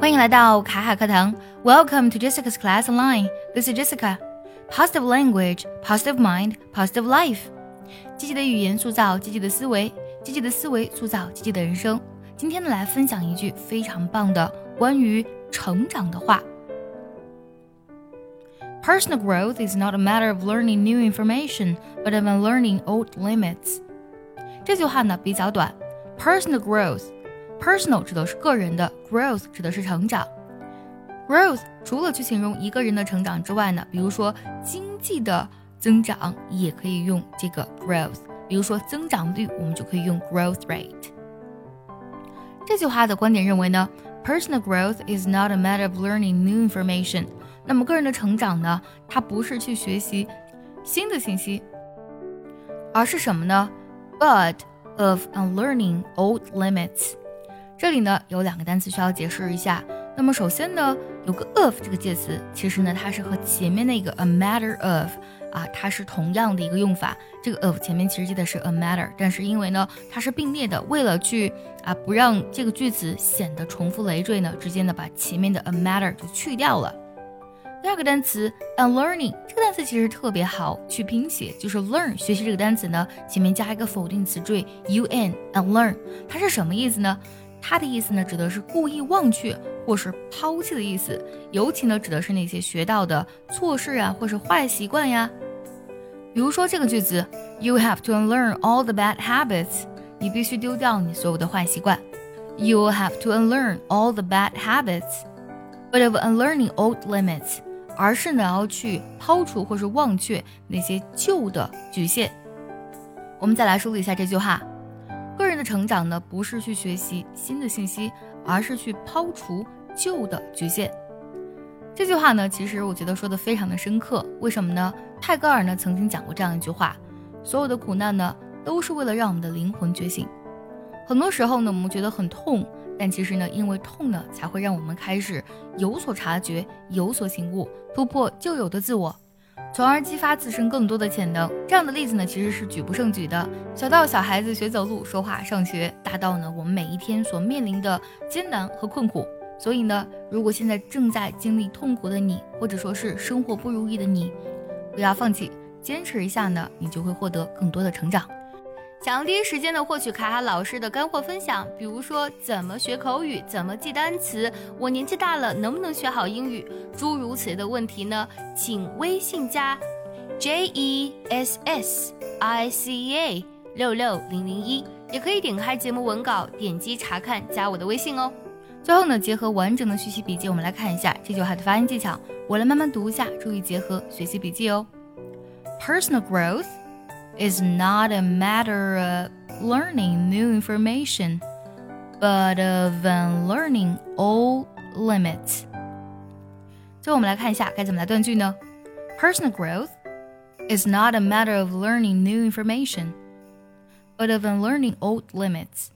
欢迎来到卡卡课堂，Welcome to Jessica's Class Online. This is Jessica. Positive language, positive mind, positive life. 积极的语言塑造积极的思维，积极的思维塑造积极的人生。今天呢，来分享一句非常棒的关于成长的话。Personal growth is not a matter of learning new information, but of unlearning old limits. 这句话呢比较短。Personal growth Personal 指的是个人的，growth 指的是成长。growth 除了去形容一个人的成长之外呢，比如说经济的增长也可以用这个 growth。比如说增长率，我们就可以用 growth rate。这句话的观点认为呢，personal growth is not a matter of learning new information。那么个人的成长呢，它不是去学习新的信息，而是什么呢？But of unlearning old limits。这里呢有两个单词需要解释一下。那么首先呢，有个 of 这个介词，其实呢它是和前面那个 a matter of 啊，它是同样的一个用法。这个 of 前面其实记的是 a matter，但是因为呢它是并列的，为了去啊不让这个句子显得重复累赘呢，直接呢把前面的 a matter 就去掉了。第二个单词 unlearning 这个单词其实特别好去拼写，就是 learn 学习这个单词呢前面加一个否定词缀 un unlearn，它是什么意思呢？它的意思呢，指的是故意忘却或是抛弃的意思，尤其呢，指的是那些学到的错事啊，或是坏习惯呀。比如说这个句子，You have to unlearn all the bad habits。你必须丢掉你所有的坏习惯。You have to unlearn all the bad habits。But of unlearning old limits，而是呢要去抛除或是忘却那些旧的局限。我们再来梳理一下这句话。的成长呢，不是去学习新的信息，而是去抛除旧的局限。这句话呢，其实我觉得说的非常的深刻。为什么呢？泰戈尔呢曾经讲过这样一句话：所有的苦难呢，都是为了让我们的灵魂觉醒。很多时候呢，我们觉得很痛，但其实呢，因为痛呢，才会让我们开始有所察觉、有所醒悟，突破旧有的自我。从而激发自身更多的潜能，这样的例子呢，其实是举不胜举的。小到小孩子学走路、说话、上学，大到呢我们每一天所面临的艰难和困苦。所以呢，如果现在正在经历痛苦的你，或者说是生活不如意的你，不要放弃，坚持一下呢，你就会获得更多的成长。想第一时间的获取卡卡老师的干货分享，比如说怎么学口语，怎么记单词，我年纪大了能不能学好英语，诸如此类的问题呢？请微信加 J E S S I C A 六六零零一，也可以点开节目文稿，点击查看，加我的微信哦。最后呢，结合完整的学习笔记，我们来看一下这句话的发音技巧。我来慢慢读一下，注意结合学习笔记哦。Personal growth。is not a matter of learning new information, but of unlearning old limits. 最后我们来看一下该怎么来断句呢？Personal growth is not a matter of learning new information, but of unlearning old limits.